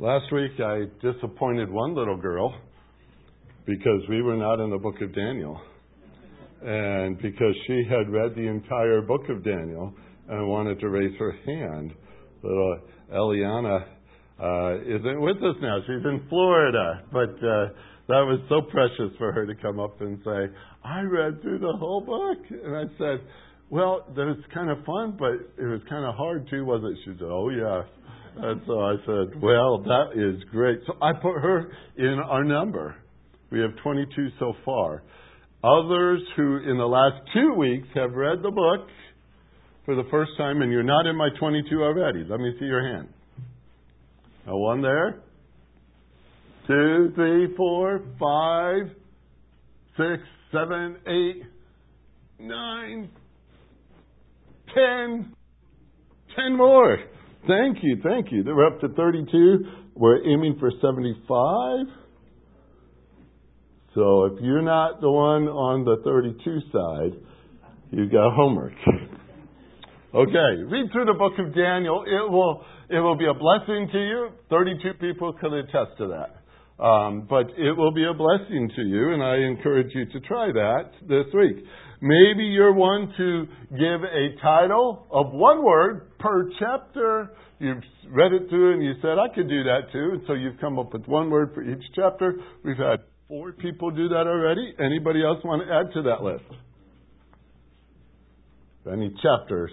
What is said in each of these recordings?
Last week I disappointed one little girl because we were not in the book of Daniel. And because she had read the entire book of Daniel and wanted to raise her hand. Little Eliana uh, isn't with us now. She's in Florida. But uh, that was so precious for her to come up and say, I read through the whole book. And I said, Well, that was kind of fun, but it was kind of hard too, wasn't it? She said, Oh, yeah. And so I said, Well, that is great. So I put her in our number. We have 22 so far. Others who, in the last two weeks, have read the book for the first time, and you're not in my 22 already. Let me see your hand. Now, one there. Two, three, four, five, six, seven, eight, nine, ten. Ten more. Thank you, thank you. We're up to 32. We're aiming for 75. So if you're not the one on the 32 side, you've got homework. Okay, read through the book of Daniel. It will it will be a blessing to you. 32 people can attest to that. Um, but it will be a blessing to you, and I encourage you to try that this week. Maybe you're one to give a title of one word per chapter. You've read it through and you said, I could do that too. And so you've come up with one word for each chapter. We've had four people do that already. Anybody else want to add to that list? Any chapters?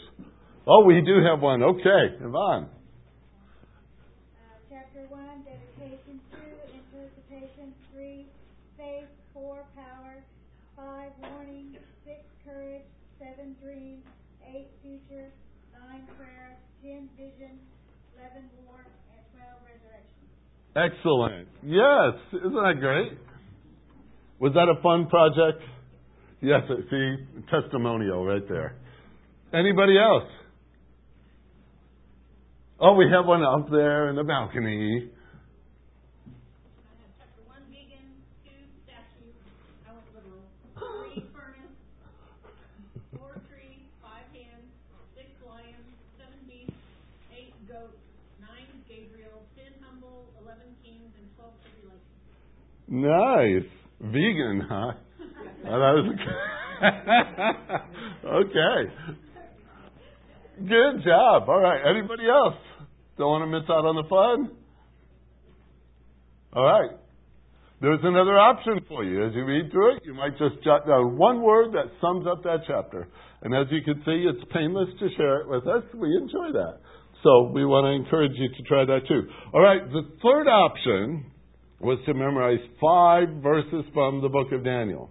Oh, we do have one. Okay, Yvonne. Uh, chapter 1, dedication. 2, interpretation. 3, faith. 4, power. 5, warning. 6, courage. 7, dreams, 8, future. 9, prayer. 10, vision. 11, war. And 12, resurrection. Excellent. Yes. Isn't that great? Was that a fun project? Yes, see, testimonial right there. Anybody else? Oh, we have one up there in the balcony. chapter one vegan, two statue, I went literal, three furnace, four tree, five hands, six lions, seven beasts, eight goats, nine Gabriel, ten humble, eleven kings, and twelve tribulations. Nice. Vegan, huh? That was okay. Good job. All right. Anybody else? Don't want to miss out on the fun? All right. There's another option for you. As you read through it, you might just jot down one word that sums up that chapter. And as you can see, it's painless to share it with us. We enjoy that. So we want to encourage you to try that too. All right. The third option was to memorize five verses from the book of Daniel.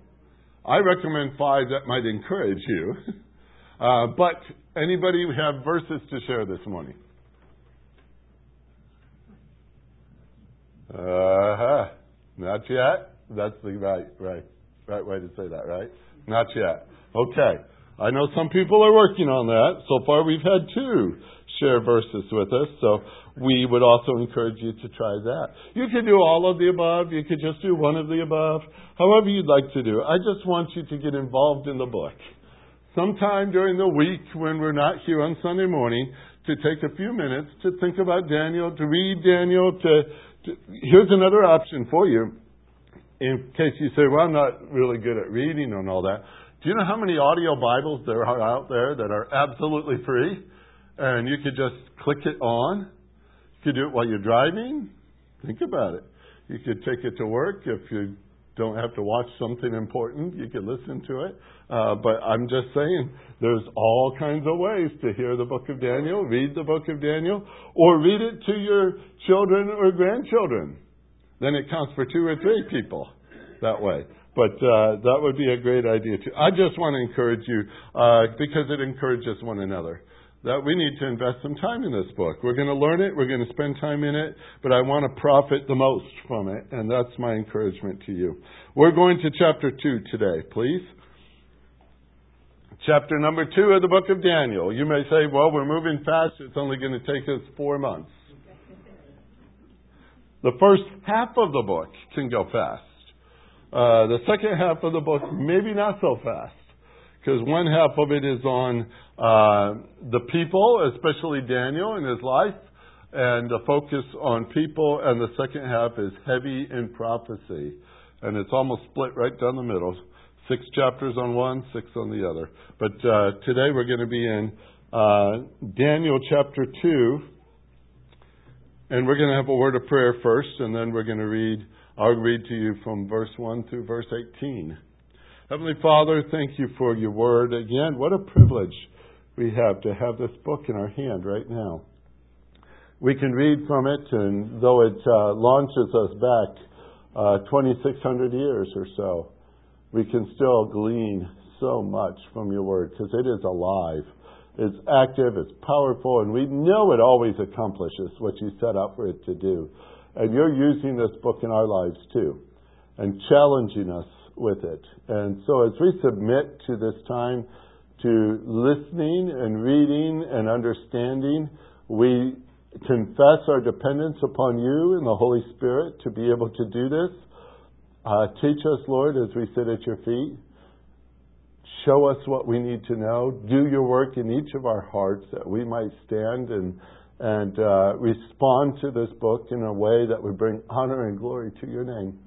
I recommend five that might encourage you. Uh, but anybody have verses to share this morning? Uh huh. Not yet. That's the right, right, right way to say that, right? Not yet. Okay. I know some people are working on that. So far, we've had two share verses with us. So we would also encourage you to try that. You could do all of the above. You could just do one of the above. However you'd like to do. I just want you to get involved in the book sometime during the week when we're not here on Sunday morning to take a few minutes to think about Daniel, to read Daniel, to, to here's another option for you. In case you say, well, I'm not really good at reading and all that. Do you know how many audio Bibles there are out there that are absolutely free? And you could just click it on. You could do it while you're driving. Think about it. You could take it to work if you don't have to watch something important. You can listen to it. Uh, but I'm just saying, there's all kinds of ways to hear the book of Daniel, read the book of Daniel, or read it to your children or grandchildren. Then it counts for two or three people that way. But uh, that would be a great idea too. I just want to encourage you uh, because it encourages one another that we need to invest some time in this book. We're going to learn it, we're going to spend time in it, but I want to profit the most from it, and that's my encouragement to you. We're going to chapter 2 today, please. Chapter number 2 of the book of Daniel. You may say, well, we're moving fast, it's only going to take us four months. The first half of the book can go fast. Uh, the second half of the book, maybe not so fast because one half of it is on uh, the people, especially Daniel and his life, and the focus on people, and the second half is heavy in prophecy. And it's almost split right down the middle. Six chapters on one, six on the other. But uh, today we're going to be in uh, Daniel chapter 2. And we're going to have a word of prayer first, and then we're going to read, I'll read to you from verse 1 through verse 18. Heavenly Father, thank you for your word. Again, what a privilege we have to have this book in our hand right now. We can read from it, and though it uh, launches us back uh, 2,600 years or so, we can still glean so much from your word because it is alive. It's active, it's powerful, and we know it always accomplishes what you set out for it to do. And you're using this book in our lives too, and challenging us with it. And so as we submit to this time to listening and reading and understanding, we confess our dependence upon you and the Holy Spirit to be able to do this. Uh, teach us, Lord, as we sit at your feet. Show us what we need to know. Do your work in each of our hearts that we might stand and and uh, respond to this book in a way that would bring honor and glory to your name.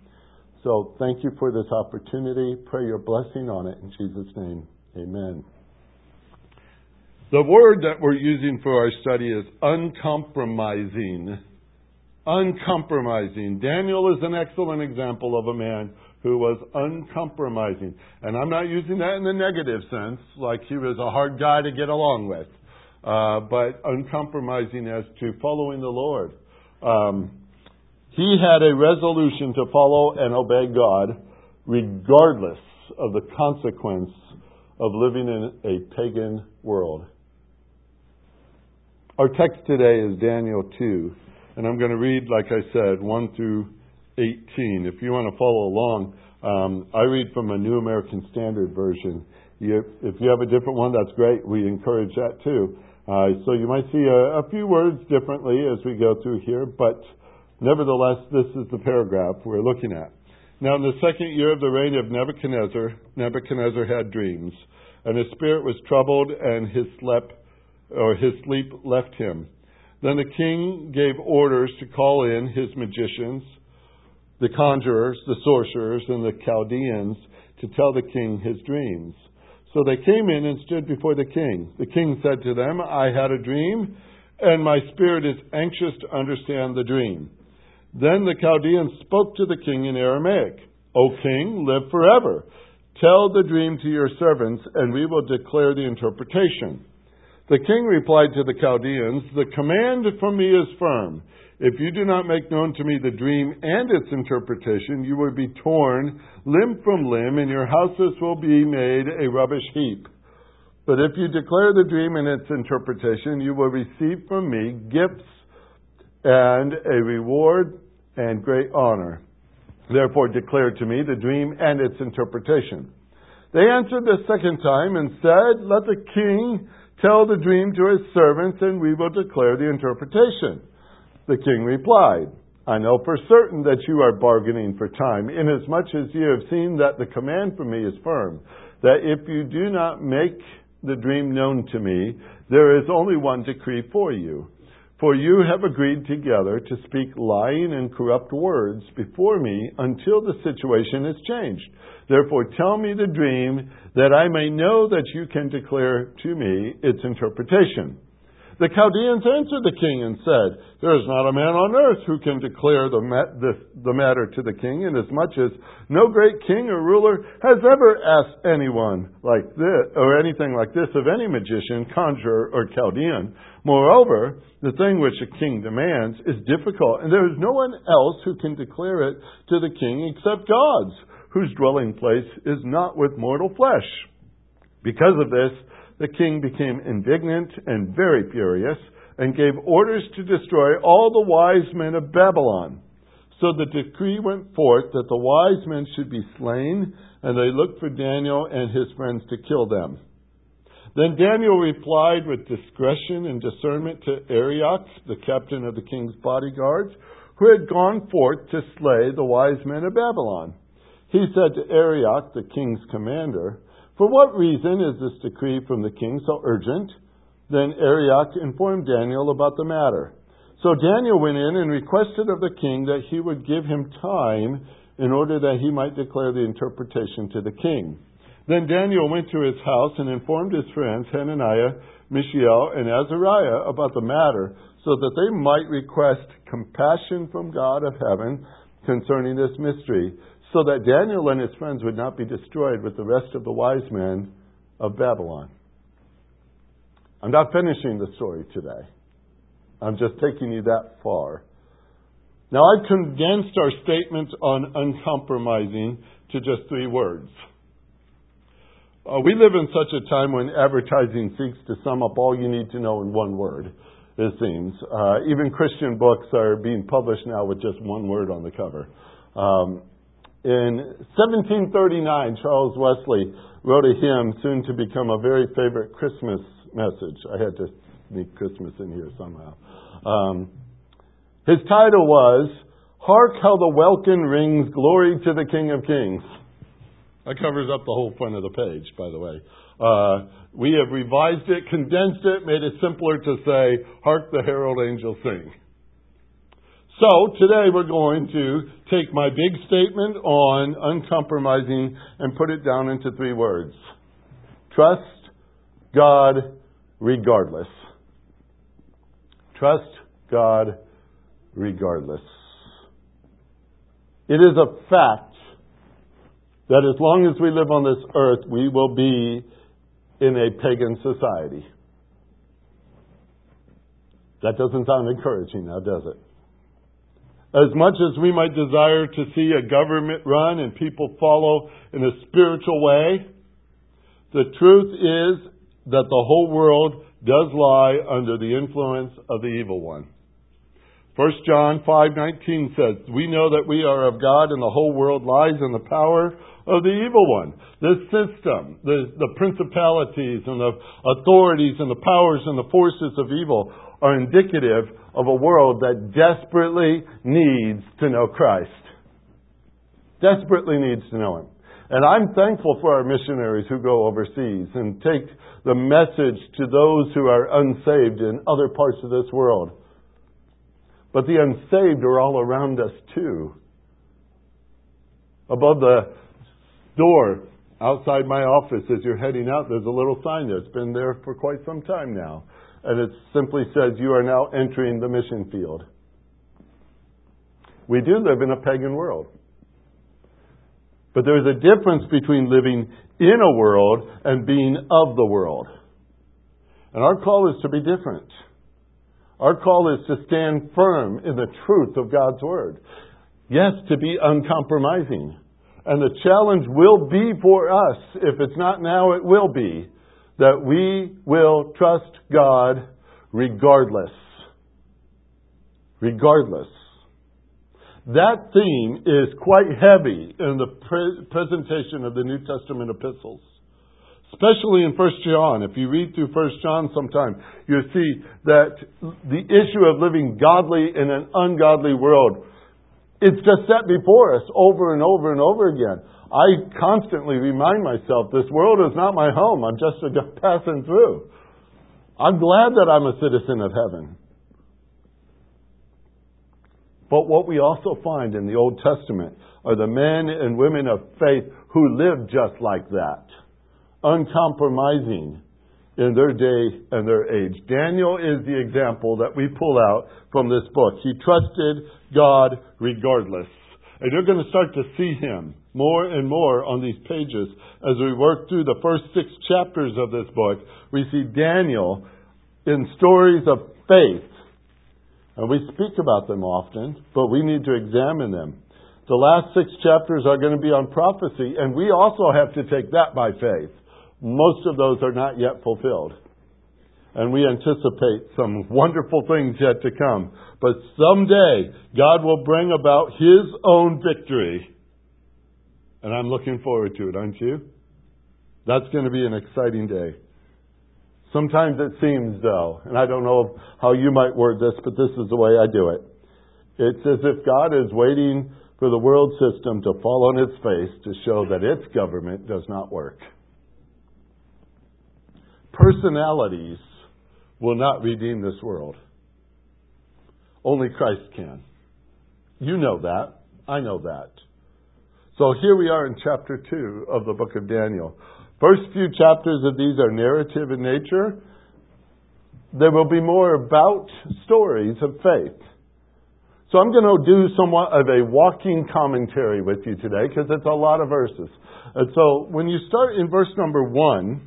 So thank you for this opportunity. Pray your blessing on it in Jesus' name. Amen. The word that we're using for our study is uncompromising. Uncompromising. Daniel is an excellent example of a man who was uncompromising. And I'm not using that in the negative sense, like he was a hard guy to get along with, uh, but uncompromising as to following the Lord. Um, he had a resolution to follow and obey God regardless of the consequence of living in a pagan world. Our text today is Daniel 2, and I'm going to read, like I said, 1 through 18. If you want to follow along, um, I read from a New American Standard Version. You, if you have a different one, that's great. We encourage that too. Uh, so you might see a, a few words differently as we go through here, but Nevertheless, this is the paragraph we're looking at. Now, in the second year of the reign of Nebuchadnezzar, Nebuchadnezzar had dreams, and his spirit was troubled, and his sleep, or his sleep left him. Then the king gave orders to call in his magicians, the conjurers, the sorcerers, and the Chaldeans to tell the king his dreams. So they came in and stood before the king. The king said to them, I had a dream, and my spirit is anxious to understand the dream. Then the Chaldeans spoke to the king in Aramaic O king, live forever. Tell the dream to your servants, and we will declare the interpretation. The king replied to the Chaldeans, The command from me is firm. If you do not make known to me the dream and its interpretation, you will be torn limb from limb, and your houses will be made a rubbish heap. But if you declare the dream and its interpretation, you will receive from me gifts and a reward and great honor. Therefore, declare to me the dream and its interpretation. They answered the second time and said, Let the king tell the dream to his servants, and we will declare the interpretation. The king replied, I know for certain that you are bargaining for time, inasmuch as you have seen that the command from me is firm, that if you do not make the dream known to me, there is only one decree for you for you have agreed together to speak lying and corrupt words before me until the situation is changed. Therefore, tell me the dream that I may know that you can declare to me its interpretation. The Chaldeans answered the king and said, There is not a man on earth who can declare the, this, the matter to the king, inasmuch as no great king or ruler has ever asked anyone like this, or anything like this of any magician, conjurer, or Chaldean. Moreover, the thing which a king demands is difficult, and there is no one else who can declare it to the king except gods, whose dwelling place is not with mortal flesh. Because of this, the king became indignant and very furious and gave orders to destroy all the wise men of Babylon. So the decree went forth that the wise men should be slain, and they looked for Daniel and his friends to kill them. Then Daniel replied with discretion and discernment to Arioch, the captain of the king's bodyguards, who had gone forth to slay the wise men of Babylon. He said to Arioch, the king's commander, For what reason is this decree from the king so urgent? Then Arioch informed Daniel about the matter. So Daniel went in and requested of the king that he would give him time in order that he might declare the interpretation to the king. Then Daniel went to his house and informed his friends Hananiah, Mishael, and Azariah about the matter, so that they might request compassion from God of heaven concerning this mystery, so that Daniel and his friends would not be destroyed with the rest of the wise men of Babylon. I'm not finishing the story today. I'm just taking you that far. Now, I've condensed our statement on uncompromising to just three words. Uh, we live in such a time when advertising seeks to sum up all you need to know in one word, it seems. Uh, even Christian books are being published now with just one word on the cover. Um, in 1739, Charles Wesley wrote a hymn soon to become a very favorite Christmas message. I had to sneak Christmas in here somehow. Um, his title was, Hark How the Welkin Rings, Glory to the King of Kings. That covers up the whole front of the page, by the way. Uh, we have revised it, condensed it, made it simpler to say, Hark the herald angels sing. So today we're going to take my big statement on uncompromising and put it down into three words. Trust God regardless. Trust God regardless. It is a fact that as long as we live on this earth, we will be in a pagan society. That doesn't sound encouraging now, does it? As much as we might desire to see a government run and people follow in a spiritual way, the truth is that the whole world does lie under the influence of the evil one. 1 John 5:19 says, "We know that we are of God and the whole world lies in the power of the evil one. This system, the, the principalities and the authorities and the powers and the forces of evil are indicative of a world that desperately needs to know Christ. Desperately needs to know Him. And I'm thankful for our missionaries who go overseas and take the message to those who are unsaved in other parts of this world. But the unsaved are all around us too. Above the door outside my office as you're heading out, there's a little sign there. It's been there for quite some time now. And it simply says, You are now entering the mission field. We do live in a pagan world. But there's a difference between living in a world and being of the world. And our call is to be different. Our call is to stand firm in the truth of God's Word. Yes, to be uncompromising. And the challenge will be for us, if it's not now, it will be, that we will trust God regardless. Regardless. That theme is quite heavy in the pre- presentation of the New Testament epistles. Especially in 1 John. If you read through 1 John sometime, you'll see that the issue of living godly in an ungodly world it's just set before us over and over and over again. I constantly remind myself this world is not my home. I'm just passing through. I'm glad that I'm a citizen of heaven. But what we also find in the Old Testament are the men and women of faith who live just like that, uncompromising in their day and their age. Daniel is the example that we pull out from this book. He trusted God regardless. And you're going to start to see him more and more on these pages as we work through the first six chapters of this book. We see Daniel in stories of faith. And we speak about them often, but we need to examine them. The last six chapters are going to be on prophecy, and we also have to take that by faith. Most of those are not yet fulfilled. And we anticipate some wonderful things yet to come. But someday, God will bring about His own victory. And I'm looking forward to it, aren't you? That's going to be an exciting day. Sometimes it seems, though, and I don't know how you might word this, but this is the way I do it. It's as if God is waiting for the world system to fall on its face to show that its government does not work. Personalities will not redeem this world. Only Christ can. You know that. I know that. So here we are in chapter 2 of the book of Daniel. First few chapters of these are narrative in nature. There will be more about stories of faith. So I'm going to do somewhat of a walking commentary with you today because it's a lot of verses. And so when you start in verse number 1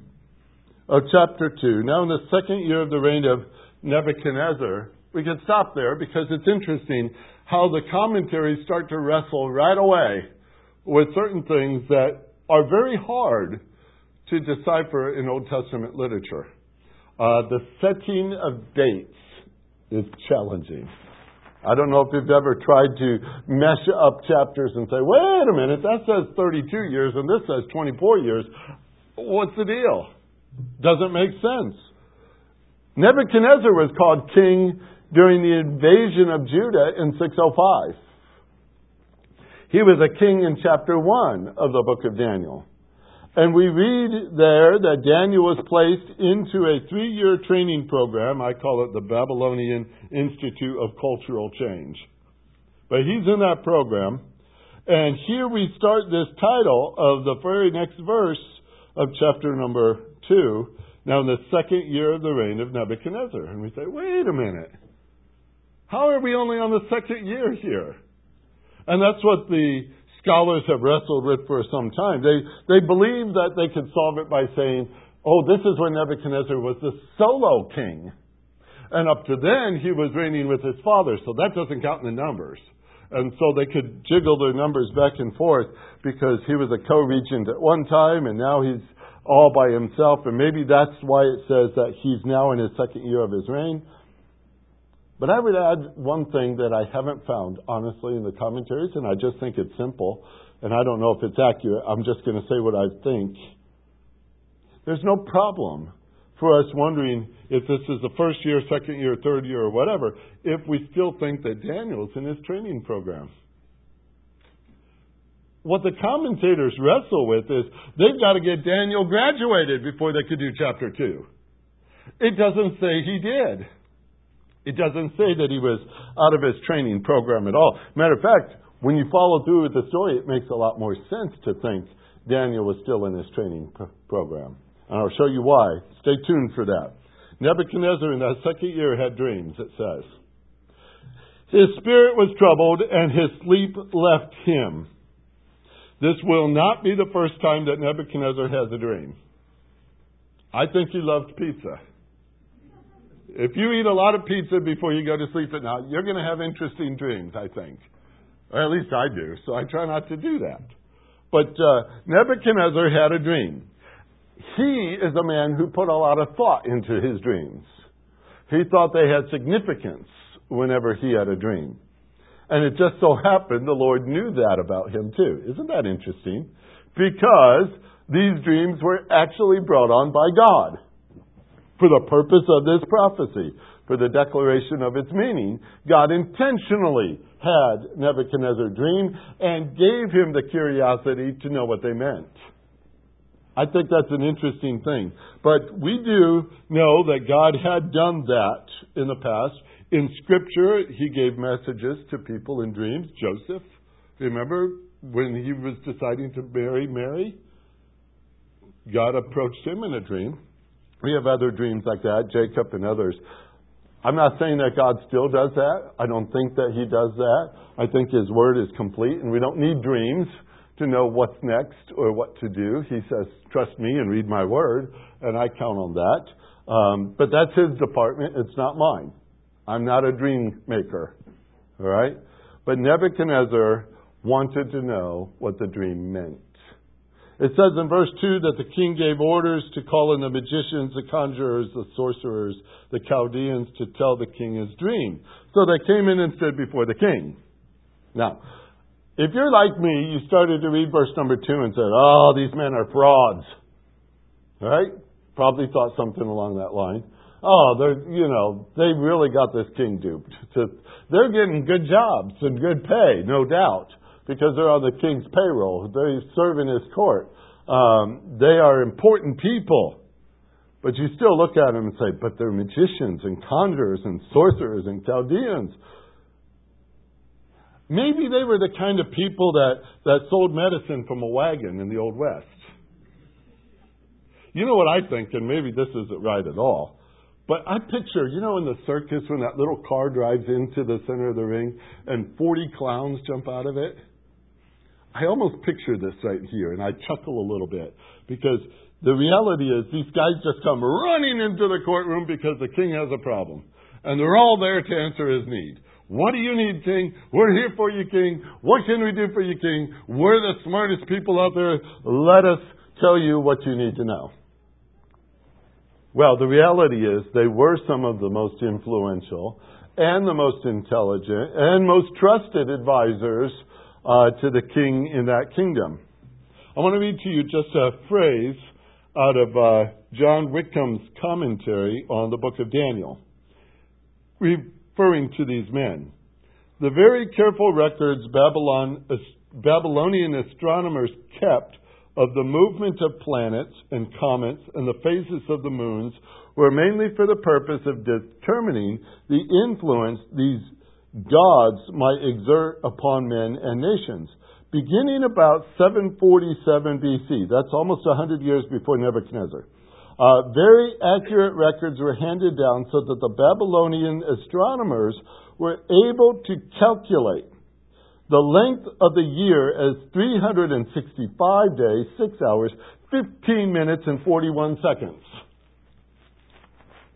of chapter 2, now in the second year of the reign of Nebuchadnezzar, we can stop there because it's interesting how the commentaries start to wrestle right away with certain things that are very hard to decipher in Old Testament literature. Uh, the setting of dates is challenging. I don't know if you've ever tried to mesh up chapters and say, wait a minute, that says 32 years and this says 24 years. What's the deal? Doesn't make sense. Nebuchadnezzar was called king during the invasion of Judah in 605. He was a king in chapter 1 of the book of Daniel. And we read there that Daniel was placed into a three year training program. I call it the Babylonian Institute of Cultural Change. But he's in that program. And here we start this title of the very next verse of chapter number 2. Now, in the second year of the reign of Nebuchadnezzar. And we say, wait a minute. How are we only on the second year here? And that's what the scholars have wrestled with for some time. They, they believe that they could solve it by saying, oh, this is when Nebuchadnezzar was the solo king. And up to then, he was reigning with his father, so that doesn't count in the numbers. And so they could jiggle their numbers back and forth because he was a co regent at one time and now he's all by himself. And maybe that's why it says that he's now in his second year of his reign. But I would add one thing that I haven't found, honestly, in the commentaries, and I just think it's simple, and I don't know if it's accurate. I'm just going to say what I think. There's no problem for us wondering if this is the first year, second year, third year, or whatever, if we still think that Daniel's in his training program. What the commentators wrestle with is they've got to get Daniel graduated before they could do chapter 2. It doesn't say he did. It doesn't say that he was out of his training program at all. Matter of fact, when you follow through with the story, it makes a lot more sense to think Daniel was still in his training program. And I'll show you why. Stay tuned for that. Nebuchadnezzar in that second year had dreams, it says. His spirit was troubled and his sleep left him. This will not be the first time that Nebuchadnezzar has a dream. I think he loved pizza. If you eat a lot of pizza before you go to sleep at night, you're going to have interesting dreams, I think. Or at least I do, so I try not to do that. But uh, Nebuchadnezzar had a dream. He is a man who put a lot of thought into his dreams. He thought they had significance whenever he had a dream. And it just so happened the Lord knew that about him too. Isn't that interesting? Because these dreams were actually brought on by God for the purpose of this prophecy, for the declaration of its meaning, God intentionally had Nebuchadnezzar dream and gave him the curiosity to know what they meant. I think that's an interesting thing. But we do know that God had done that in the past. In Scripture, He gave messages to people in dreams. Joseph, remember when he was deciding to marry Mary? God approached him in a dream we have other dreams like that, Jacob and others. I'm not saying that God still does that. I don't think that He does that. I think His Word is complete, and we don't need dreams to know what's next or what to do. He says, Trust me and read my Word, and I count on that. Um, but that's His department, it's not mine. I'm not a dream maker. All right? But Nebuchadnezzar wanted to know what the dream meant. It says in verse 2 that the king gave orders to call in the magicians, the conjurers, the sorcerers, the Chaldeans to tell the king his dream. So they came in and stood before the king. Now, if you're like me, you started to read verse number 2 and said, Oh, these men are frauds. Right? Probably thought something along that line. Oh, they're, you know, they really got this king duped. They're getting good jobs and good pay, no doubt because they're on the king's payroll. They serve in his court. Um, they are important people. But you still look at them and say, but they're magicians and conjurers and sorcerers and Chaldeans. Maybe they were the kind of people that, that sold medicine from a wagon in the Old West. You know what I think, and maybe this isn't right at all, but I picture, you know, in the circus when that little car drives into the center of the ring and 40 clowns jump out of it? I almost picture this right here, and I chuckle a little bit because the reality is these guys just come running into the courtroom because the king has a problem. And they're all there to answer his need. What do you need, King? We're here for you, King. What can we do for you, King? We're the smartest people out there. Let us tell you what you need to know. Well, the reality is they were some of the most influential and the most intelligent and most trusted advisors uh, to the king in that kingdom. I want to read to you just a phrase out of uh, John Whitcomb's commentary on the book of Daniel, referring to these men. The very careful records Babylon, Babylonian astronomers kept of the movement of planets and comets and the phases of the moons were mainly for the purpose of determining the influence these gods might exert upon men and nations. Beginning about 747 BC, that's almost 100 years before Nebuchadnezzar, uh, very accurate records were handed down so that the Babylonian astronomers were able to calculate the length of the year as 365 days, 6 hours, 15 minutes, and 41 seconds.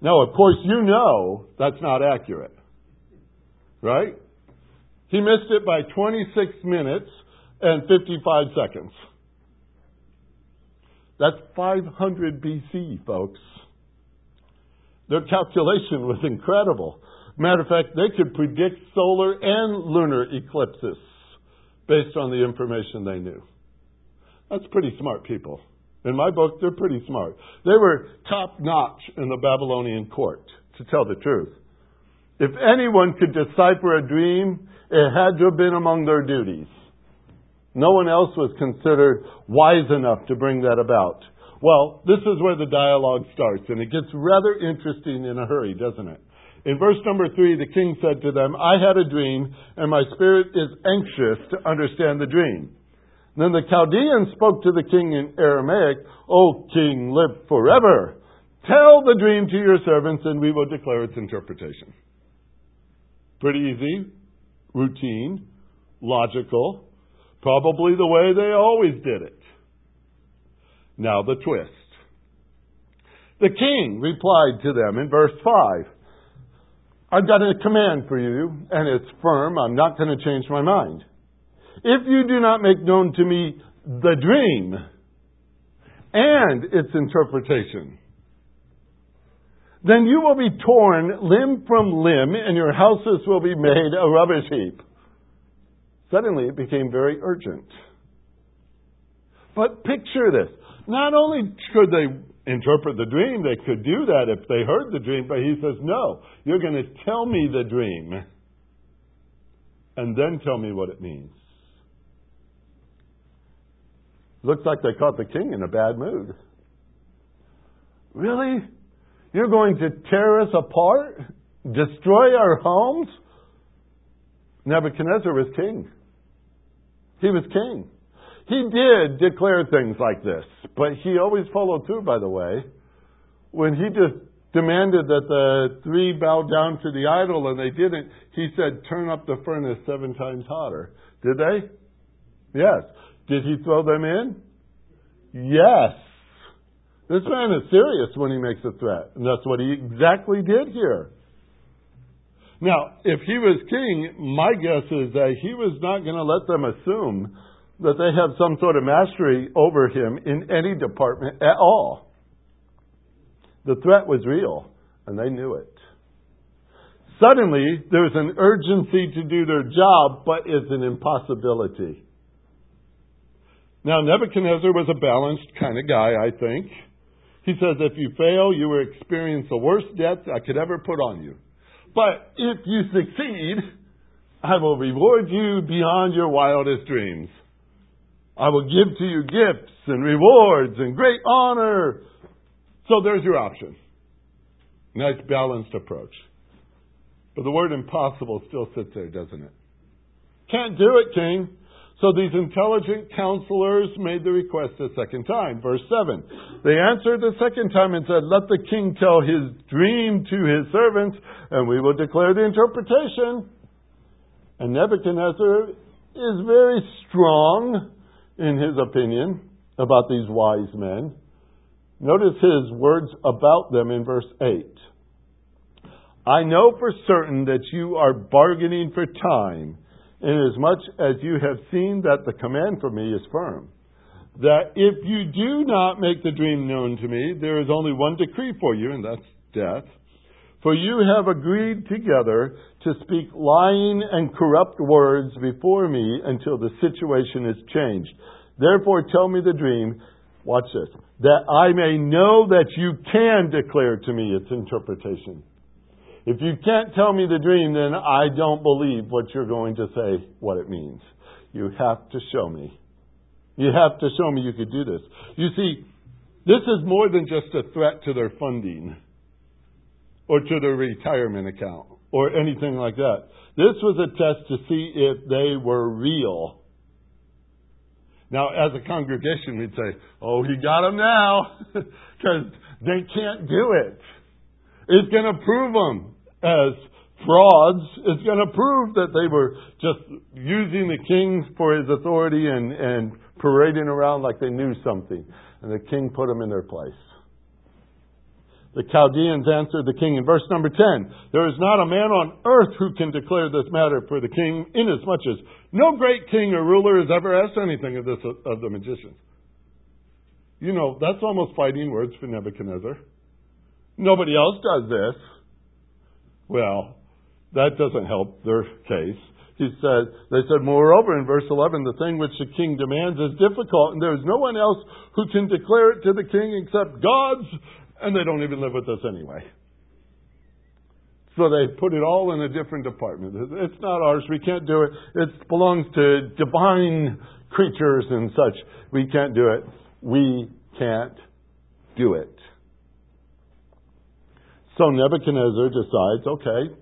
Now, of course, you know that's not accurate. Right? He missed it by 26 minutes and 55 seconds. That's 500 BC, folks. Their calculation was incredible. Matter of fact, they could predict solar and lunar eclipses based on the information they knew. That's pretty smart people. In my book, they're pretty smart. They were top notch in the Babylonian court, to tell the truth. If anyone could decipher a dream, it had to have been among their duties. No one else was considered wise enough to bring that about. Well, this is where the dialogue starts, and it gets rather interesting in a hurry, doesn't it? In verse number three, the king said to them, I had a dream, and my spirit is anxious to understand the dream. Then the Chaldean spoke to the king in Aramaic, O king, live forever. Tell the dream to your servants, and we will declare its interpretation. Pretty easy, routine, logical, probably the way they always did it. Now the twist. The king replied to them in verse 5 I've got a command for you, and it's firm. I'm not going to change my mind. If you do not make known to me the dream and its interpretation, then you will be torn limb from limb, and your houses will be made a rubbish heap. Suddenly it became very urgent. But picture this. Not only could they interpret the dream. They could do that if they heard the dream, but he says, No, you're going to tell me the dream and then tell me what it means. Looks like they caught the king in a bad mood. Really? You're going to tear us apart? Destroy our homes? Nebuchadnezzar was king. He was king. He did declare things like this, but he always followed through, by the way. When he just demanded that the three bow down to the idol and they didn't, he said, turn up the furnace seven times hotter. Did they? Yes. Did he throw them in? Yes. This man is serious when he makes a threat, and that's what he exactly did here. Now, if he was king, my guess is that he was not going to let them assume that they have some sort of mastery over him in any department at all. The threat was real, and they knew it. Suddenly, there's an urgency to do their job, but it's an impossibility. Now, Nebuchadnezzar was a balanced kind of guy, I think. He says, if you fail, you will experience the worst death I could ever put on you. But if you succeed, I will reward you beyond your wildest dreams. I will give to you gifts and rewards and great honor. So there's your option. Nice balanced approach. But the word impossible still sits there, doesn't it? Can't do it, king. So these intelligent counselors made the request a second time. Verse 7. They answered the second time and said, Let the king tell his dream to his servants, and we will declare the interpretation. And Nebuchadnezzar is very strong in his opinion about these wise men. Notice his words about them in verse 8. I know for certain that you are bargaining for time, inasmuch as you have seen that the command for me is firm. That if you do not make the dream known to me, there is only one decree for you, and that's death. For you have agreed together to speak lying and corrupt words before me until the situation is changed. Therefore, tell me the dream. Watch this. That I may know that you can declare to me its interpretation. If you can't tell me the dream, then I don't believe what you're going to say, what it means. You have to show me. You have to show me you could do this. You see, this is more than just a threat to their funding or to their retirement account or anything like that. This was a test to see if they were real. Now, as a congregation, we'd say, oh, he got them now, because they can't do it. It's going to prove them as frauds. It's going to prove that they were just using the king for his authority and, and parading around like they knew something. And the king put them in their place. The Chaldeans answered the king in verse number 10 There is not a man on earth who can declare this matter for the king, inasmuch as no great king or ruler has ever asked anything of this of the magicians. You know, that's almost fighting words for Nebuchadnezzar. Nobody else does this. Well, that doesn't help their case. He said, they said, moreover, in verse 11, the thing which the king demands is difficult, and there is no one else who can declare it to the king except gods and they don't even live with us anyway. So they put it all in a different department. It's not ours. We can't do it. It belongs to divine creatures and such. We can't do it. We can't do it. So Nebuchadnezzar decides, okay,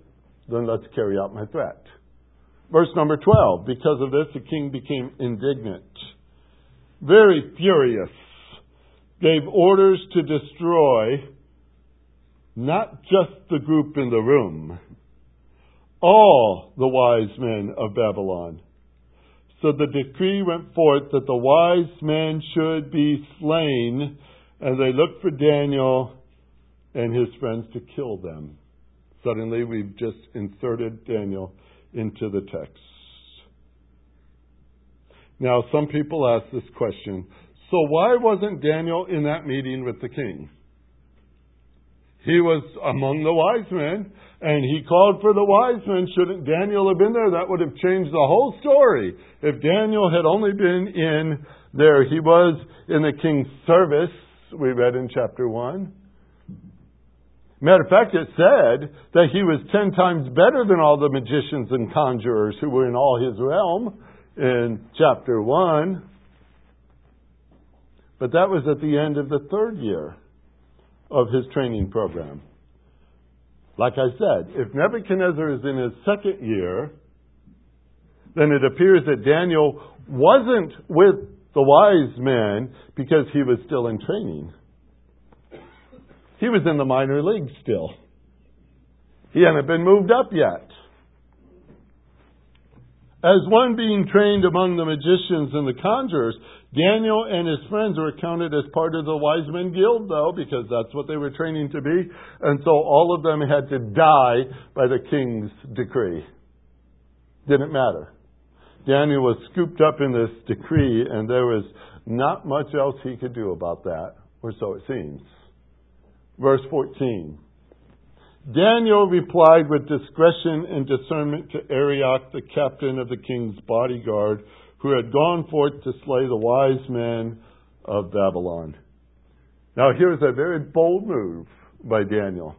then let's carry out my threat. Verse number 12. Because of this, the king became indignant, very furious gave orders to destroy not just the group in the room, all the wise men of Babylon. So the decree went forth that the wise men should be slain, and they looked for Daniel and his friends to kill them. Suddenly, we've just inserted Daniel into the text. Now, some people ask this question so why wasn't Daniel in that meeting with the king? He was among the wise men, and he called for the wise men. Shouldn't Daniel have been there? That would have changed the whole story. If Daniel had only been in there, he was in the king's service, we read in chapter 1. Matter of fact, it said that he was ten times better than all the magicians and conjurers who were in all his realm in chapter 1. But that was at the end of the third year of his training program. Like I said, if Nebuchadnezzar is in his second year, then it appears that Daniel wasn't with the wise men because he was still in training. He was in the minor league still. He hadn't been moved up yet. As one being trained among the magicians and the conjurers, Daniel and his friends were counted as part of the wise men guild, though, because that's what they were training to be. And so all of them had to die by the king's decree. Didn't matter. Daniel was scooped up in this decree, and there was not much else he could do about that, or so it seems. Verse 14. Daniel replied with discretion and discernment to Arioch, the captain of the king's bodyguard, who had gone forth to slay the wise men of Babylon. Now, here's a very bold move by Daniel.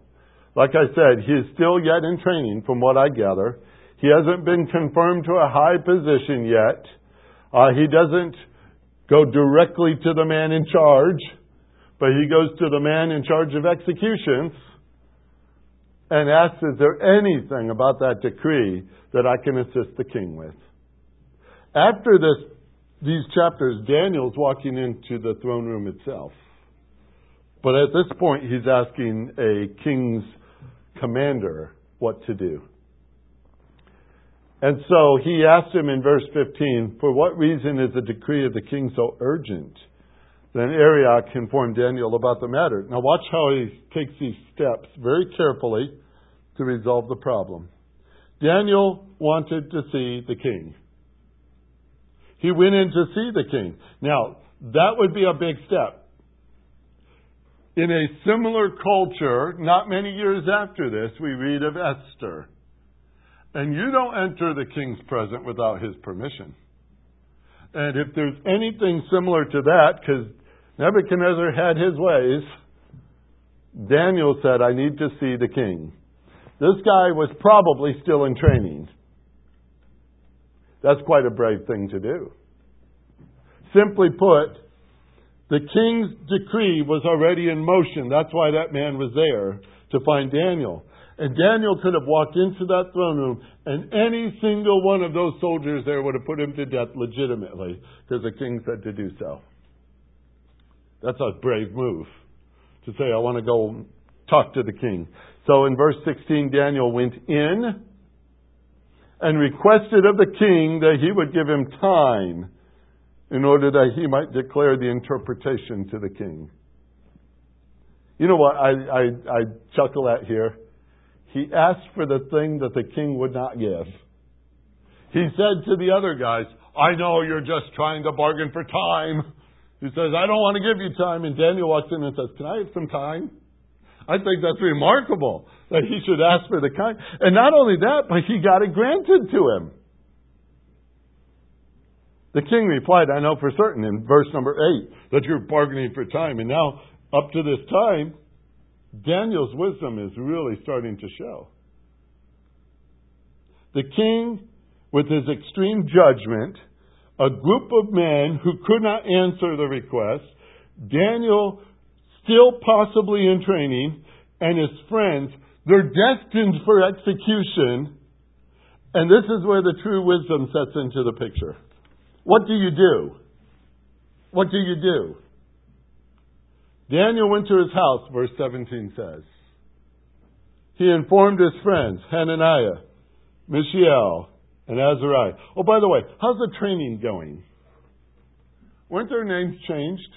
Like I said, he is still yet in training, from what I gather. He hasn't been confirmed to a high position yet. Uh, he doesn't go directly to the man in charge, but he goes to the man in charge of executions and asks, Is there anything about that decree that I can assist the king with? after this, these chapters, Daniel's walking into the throne room itself. But at this point, he's asking a king's commander what to do. And so he asked him in verse 15, For what reason is the decree of the king so urgent? Then Arioch informed Daniel about the matter. Now, watch how he takes these steps very carefully to resolve the problem. Daniel wanted to see the king. He went in to see the king. Now, that would be a big step. In a similar culture, not many years after this, we read of Esther. And you don't enter the king's presence without his permission. And if there's anything similar to that, because Nebuchadnezzar had his ways, Daniel said, I need to see the king. This guy was probably still in training. That's quite a brave thing to do. Simply put, the king's decree was already in motion. That's why that man was there to find Daniel. And Daniel could have walked into that throne room, and any single one of those soldiers there would have put him to death legitimately, because the king said to do so. That's a brave move to say, I want to go talk to the king. So in verse 16, Daniel went in and requested of the king that he would give him time in order that he might declare the interpretation to the king. You know what I, I, I chuckle at here? He asked for the thing that the king would not give. He said to the other guys, I know you're just trying to bargain for time. He says, I don't want to give you time. And Daniel walks in and says, Can I have some time? I think that's remarkable that he should ask for the kind. And not only that, but he got it granted to him. The king replied, I know for certain in verse number 8 that you're bargaining for time. And now, up to this time, Daniel's wisdom is really starting to show. The king, with his extreme judgment, a group of men who could not answer the request, Daniel, still possibly in training, and his friends, they're destined for execution. And this is where the true wisdom sets into the picture. What do you do? What do you do? Daniel went to his house, verse 17 says. He informed his friends, Hananiah, Mishael, and Azariah. Oh, by the way, how's the training going? Weren't their names changed?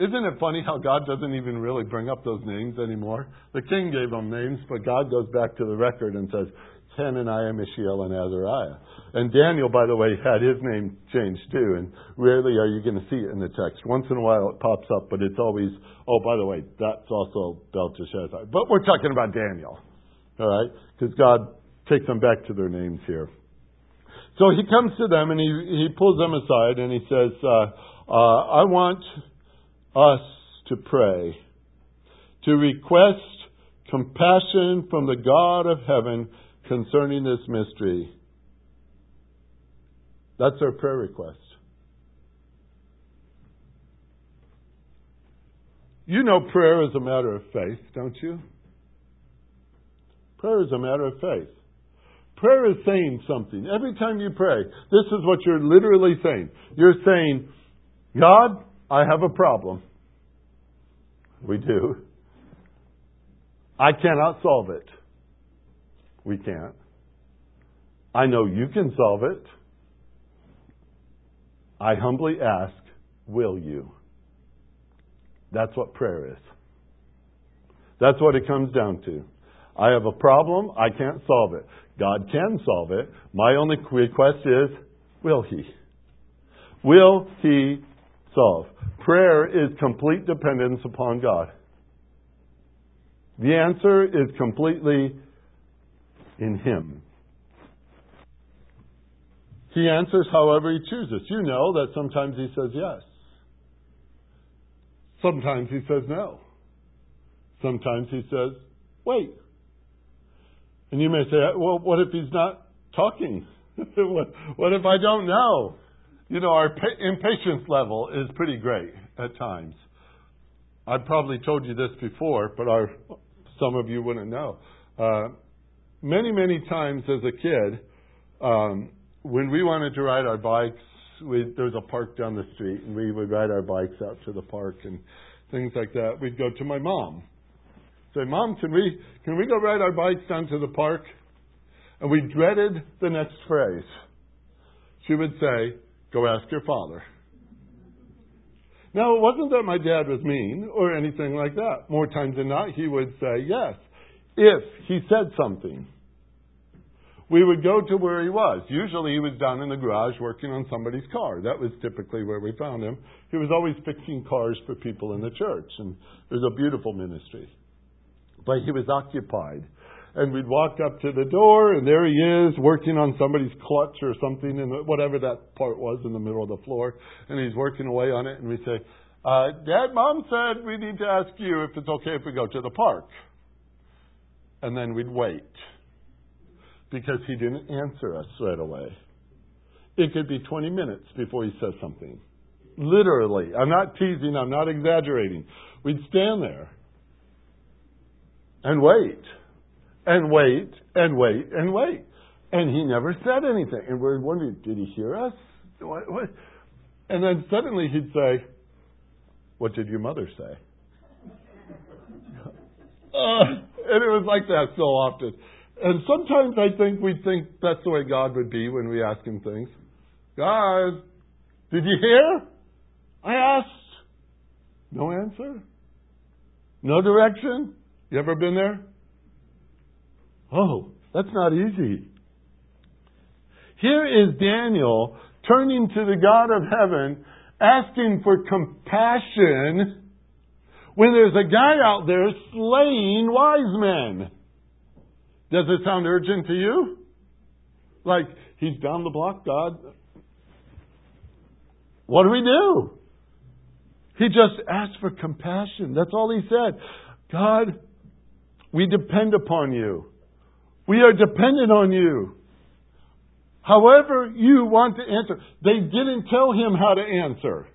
Isn't it funny how God doesn't even really bring up those names anymore? The king gave them names, but God goes back to the record and says, Hananiah, Mishael, and Azariah. And Daniel, by the way, had his name changed too, and rarely are you going to see it in the text. Once in a while it pops up, but it's always, oh, by the way, that's also Belteshazzar. But we're talking about Daniel, all right? Because God takes them back to their names here. So he comes to them and he, he pulls them aside and he says, uh, uh, I want us to pray, to request compassion from the God of heaven concerning this mystery. That's our prayer request. You know prayer is a matter of faith, don't you? Prayer is a matter of faith. Prayer is saying something. Every time you pray, this is what you're literally saying. You're saying, God, I have a problem. We do. I cannot solve it. We can't. I know you can solve it. I humbly ask, will you? That's what prayer is. That's what it comes down to. I have a problem. I can't solve it. God can solve it. My only request is, will He? Will He solve? Prayer is complete dependence upon God. The answer is completely in Him. He answers however He chooses. You know that sometimes He says yes. Sometimes He says no. Sometimes He says, wait. And you may say, well, what if He's not talking? what if I don't know? You know, our impatience level is pretty great at times. I've probably told you this before, but our, some of you wouldn't know. Uh, many, many times as a kid, um, when we wanted to ride our bikes, we, there was a park down the street, and we would ride our bikes out to the park and things like that. We'd go to my mom. Say, Mom, can we can we go ride our bikes down to the park? And we dreaded the next phrase. She would say, Go ask your father. Now, it wasn't that my dad was mean or anything like that. More times than not, he would say yes, if he said something we would go to where he was. Usually he was down in the garage working on somebody's car. That was typically where we found him. He was always fixing cars for people in the church, and it was a beautiful ministry. But he was occupied. And we'd walk up to the door, and there he is, working on somebody's clutch or something, in whatever that part was in the middle of the floor. And he's working away on it, and we say, uh, Dad, Mom said we need to ask you if it's okay if we go to the park. And then we'd wait because he didn't answer us right away. It could be 20 minutes before he says something. Literally. I'm not teasing, I'm not exaggerating. We'd stand there and wait, and wait, and wait, and wait. And he never said anything. And we're wondering, did he hear us? What, what? And then suddenly he'd say, What did your mother say? uh, and it was like that so often. And sometimes I think we think that's the way God would be when we ask Him things. God, did you hear? I asked. No answer. No direction. You ever been there? Oh, that's not easy. Here is Daniel turning to the God of heaven, asking for compassion when there's a guy out there slaying wise men. Does it sound urgent to you? Like, he's down the block, God. What do we do? He just asked for compassion. That's all he said. God, we depend upon you. We are dependent on you. However, you want to answer. They didn't tell him how to answer.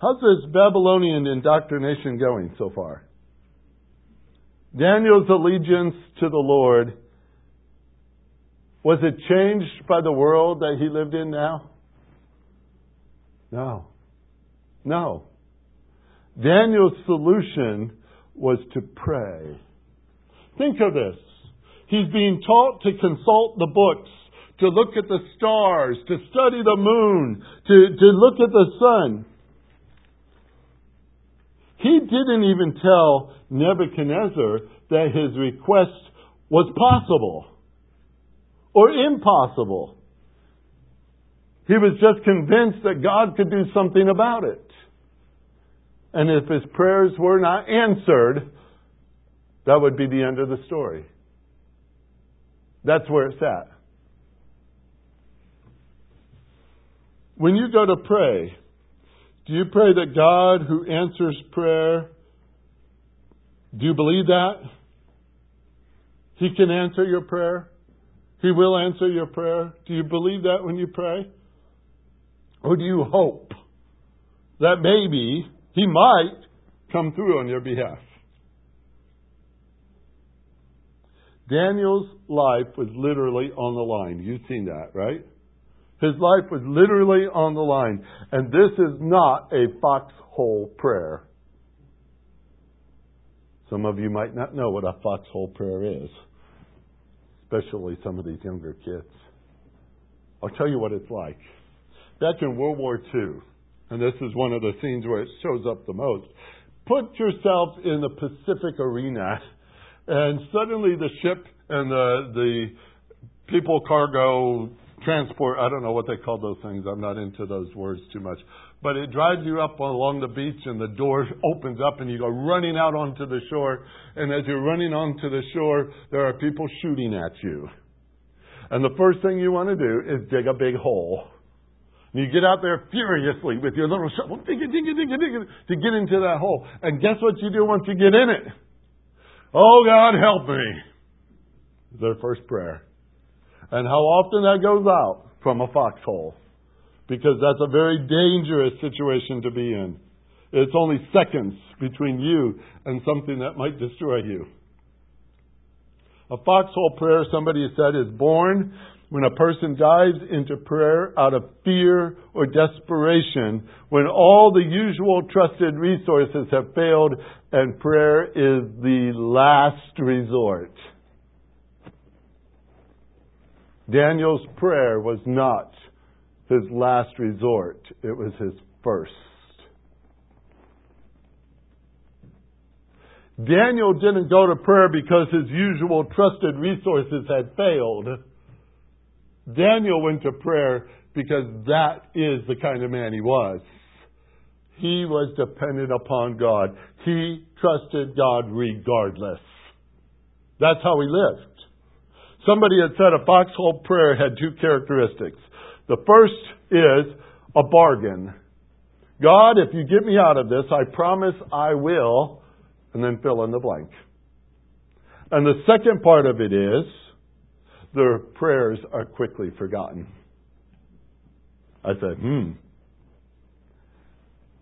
How's this Babylonian indoctrination going so far? Daniel's allegiance to the Lord, was it changed by the world that he lived in now? No. No. Daniel's solution was to pray. Think of this. He's being taught to consult the books, to look at the stars, to study the moon, to, to look at the sun. He didn't even tell Nebuchadnezzar that his request was possible or impossible. He was just convinced that God could do something about it. And if his prayers were not answered, that would be the end of the story. That's where it's at. When you go to pray, do you pray that God who answers prayer, do you believe that? He can answer your prayer? He will answer your prayer? Do you believe that when you pray? Or do you hope that maybe He might come through on your behalf? Daniel's life was literally on the line. You've seen that, right? His life was literally on the line. And this is not a foxhole prayer. Some of you might not know what a foxhole prayer is, especially some of these younger kids. I'll tell you what it's like. Back in World War II, and this is one of the scenes where it shows up the most, put yourself in the Pacific arena, and suddenly the ship and the, the people cargo transport, I don't know what they call those things. I'm not into those words too much. But it drives you up along the beach and the door opens up and you go running out onto the shore. And as you're running onto the shore, there are people shooting at you. And the first thing you want to do is dig a big hole. You get out there furiously with your little shovel, it, dig it, dig to get into that hole. And guess what you do once you get in it? Oh God, help me. Their first prayer and how often that goes out from a foxhole. Because that's a very dangerous situation to be in. It's only seconds between you and something that might destroy you. A foxhole prayer, somebody said, is born when a person dives into prayer out of fear or desperation, when all the usual trusted resources have failed and prayer is the last resort. Daniel's prayer was not his last resort, it was his first. Daniel didn't go to prayer because his usual trusted resources had failed. Daniel went to prayer because that is the kind of man he was. He was dependent upon God. He trusted God regardless. That's how he lived. Somebody had said a foxhole prayer had two characteristics. The first is a bargain. God, if you get me out of this, I promise I will, and then fill in the blank. And the second part of it is their prayers are quickly forgotten. I said, hmm.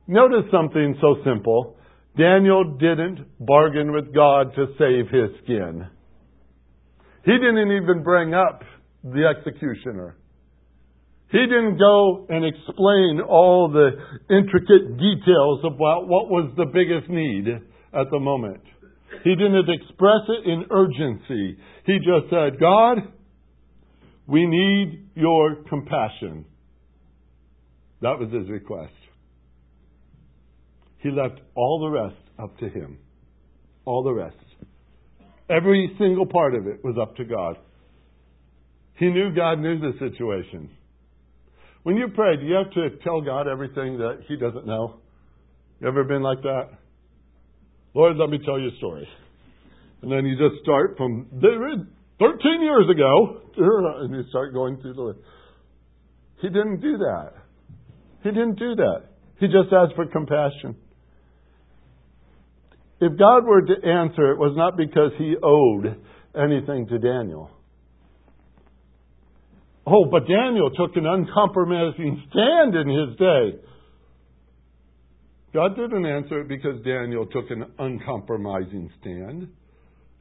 Notice something so simple. Daniel didn't bargain with God to save his skin. He didn't even bring up the executioner. He didn't go and explain all the intricate details about what was the biggest need at the moment. He didn't express it in urgency. He just said, God, we need your compassion. That was his request. He left all the rest up to him. All the rest. Every single part of it was up to God. He knew God knew the situation. When you pray, do you have to tell God everything that He doesn't know? You ever been like that? Lord, let me tell you a story. And then you just start from 13 years ago, and you start going through the list. He didn't do that. He didn't do that. He just asked for compassion. If God were to answer, it was not because he owed anything to Daniel. Oh, but Daniel took an uncompromising stand in his day. God didn't answer it because Daniel took an uncompromising stand,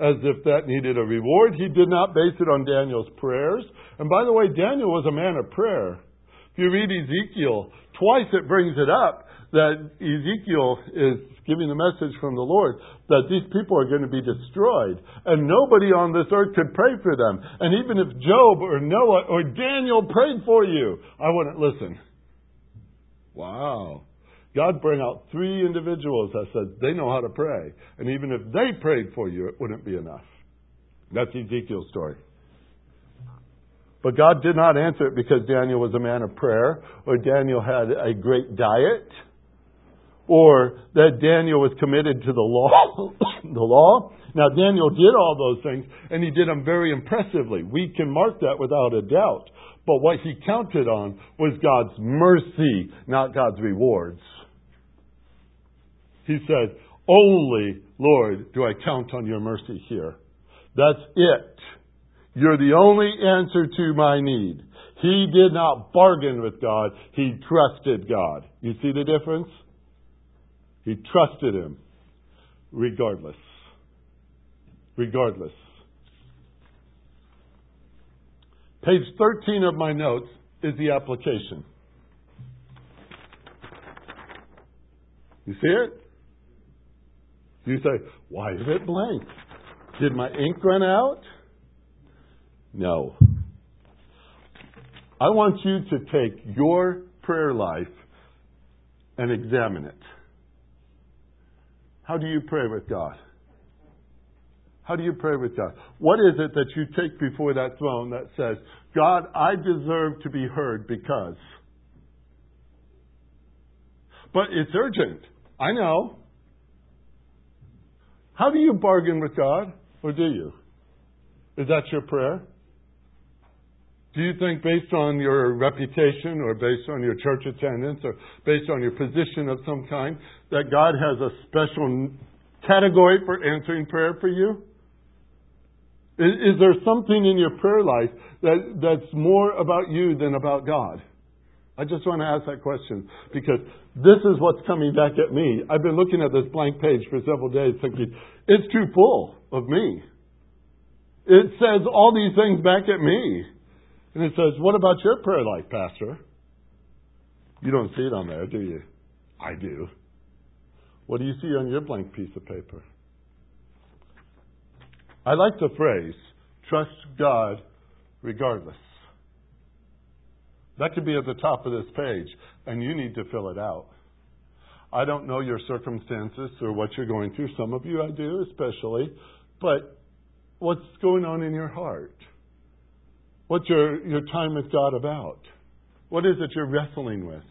as if that needed a reward. He did not base it on Daniel's prayers. And by the way, Daniel was a man of prayer. If you read Ezekiel, twice it brings it up that Ezekiel is giving the message from the Lord that these people are going to be destroyed. And nobody on this earth could pray for them. And even if Job or Noah or Daniel prayed for you, I wouldn't listen. Wow. God bring out three individuals that said they know how to pray. And even if they prayed for you, it wouldn't be enough. That's Ezekiel's story. But God did not answer it because Daniel was a man of prayer or Daniel had a great diet or that Daniel was committed to the law. the law. Now Daniel did all those things, and he did them very impressively. We can mark that without a doubt. But what he counted on was God's mercy, not God's rewards. He said, Only, Lord, do I count on your mercy here. That's it. You're the only answer to my need. He did not bargain with God, he trusted God. You see the difference? He trusted him regardless. Regardless. Page 13 of my notes is the application. You see it? You say, why is it blank? Did my ink run out? No. I want you to take your prayer life and examine it. How do you pray with God? How do you pray with God? What is it that you take before that throne that says, God, I deserve to be heard because. But it's urgent. I know. How do you bargain with God? Or do you? Is that your prayer? Do you think, based on your reputation or based on your church attendance or based on your position of some kind, that God has a special category for answering prayer for you? Is, is there something in your prayer life that, that's more about you than about God? I just want to ask that question because this is what's coming back at me. I've been looking at this blank page for several days thinking, it's too full of me. It says all these things back at me. And it says, What about your prayer life, Pastor? You don't see it on there, do you? I do. What do you see on your blank piece of paper? I like the phrase, trust God regardless. That could be at the top of this page, and you need to fill it out. I don't know your circumstances or what you're going through. Some of you I do, especially. But what's going on in your heart? What's your, your time with God about? What is it you're wrestling with?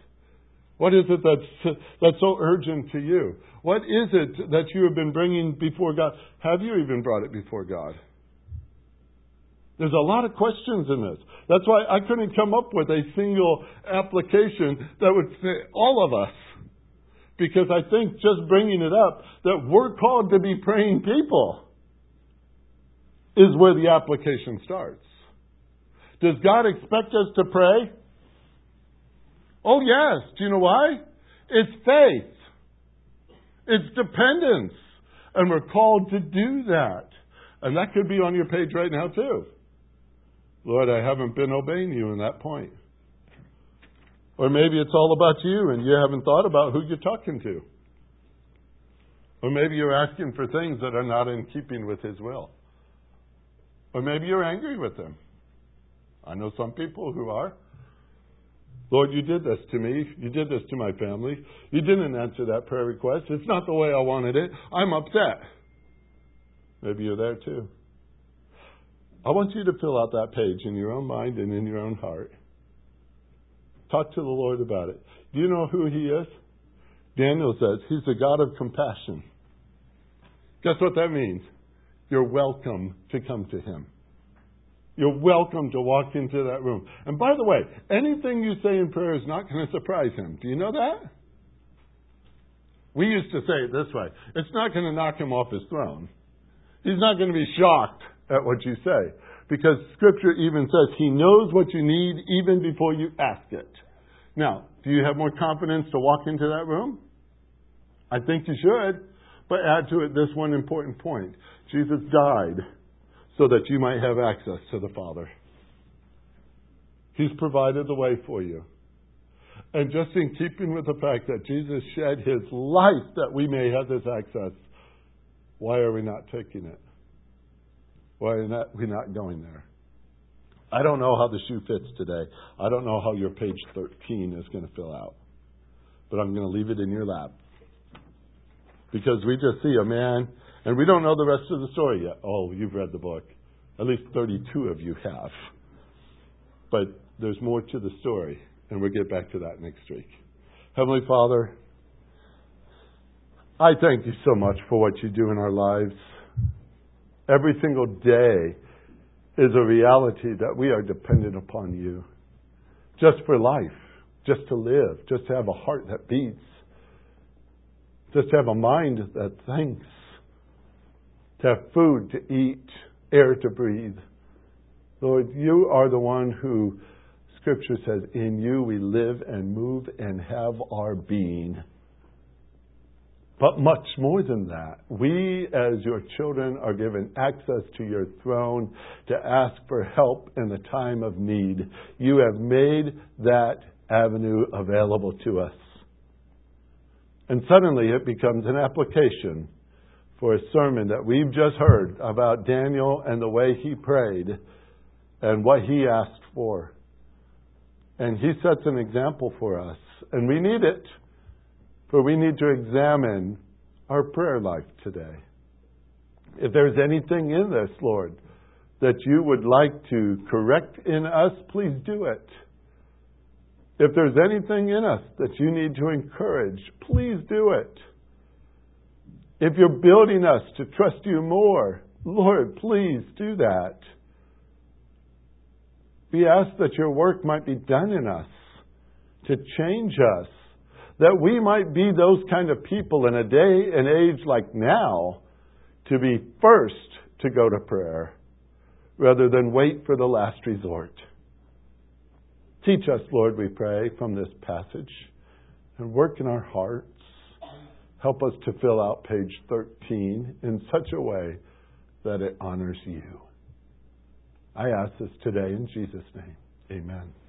What is it that's, that's so urgent to you? What is it that you have been bringing before God? Have you even brought it before God? There's a lot of questions in this. That's why I couldn't come up with a single application that would fit all of us. Because I think just bringing it up, that we're called to be praying people, is where the application starts. Does God expect us to pray? Oh, yes. Do you know why? It's faith. It's dependence. And we're called to do that. And that could be on your page right now, too. Lord, I haven't been obeying you in that point. Or maybe it's all about you and you haven't thought about who you're talking to. Or maybe you're asking for things that are not in keeping with His will. Or maybe you're angry with Him. I know some people who are. Lord, you did this to me. You did this to my family. You didn't answer that prayer request. It's not the way I wanted it. I'm upset. Maybe you're there too. I want you to fill out that page in your own mind and in your own heart. Talk to the Lord about it. Do you know who He is? Daniel says He's the God of compassion. Guess what that means? You're welcome to come to Him. You're welcome to walk into that room. And by the way, anything you say in prayer is not going to surprise him. Do you know that? We used to say it this way it's not going to knock him off his throne. He's not going to be shocked at what you say. Because Scripture even says He knows what you need even before you ask it. Now, do you have more confidence to walk into that room? I think you should. But add to it this one important point Jesus died so that you might have access to the Father. He's provided the way for you. And just in keeping with the fact that Jesus shed his life that we may have this access, why are we not taking it? Why are not, we not going there? I don't know how the shoe fits today. I don't know how your page 13 is going to fill out. But I'm going to leave it in your lap. Because we just see a man and we don't know the rest of the story yet. Oh, you've read the book. At least 32 of you have. But there's more to the story, and we'll get back to that next week. Heavenly Father, I thank you so much for what you do in our lives. Every single day is a reality that we are dependent upon you. Just for life, just to live, just to have a heart that beats, just to have a mind that thinks to have food to eat, air to breathe. Lord, you are the one who, Scripture says, in you we live and move and have our being. But much more than that, we as your children are given access to your throne to ask for help in the time of need. You have made that avenue available to us. And suddenly it becomes an application for a sermon that we've just heard about Daniel and the way he prayed and what he asked for. And he sets an example for us. And we need it, for we need to examine our prayer life today. If there's anything in this, Lord, that you would like to correct in us, please do it. If there's anything in us that you need to encourage, please do it. If you're building us to trust you more, Lord, please do that. We ask that your work might be done in us to change us, that we might be those kind of people in a day and age like now to be first to go to prayer rather than wait for the last resort. Teach us, Lord, we pray, from this passage and work in our hearts. Help us to fill out page 13 in such a way that it honors you. I ask this today in Jesus' name. Amen.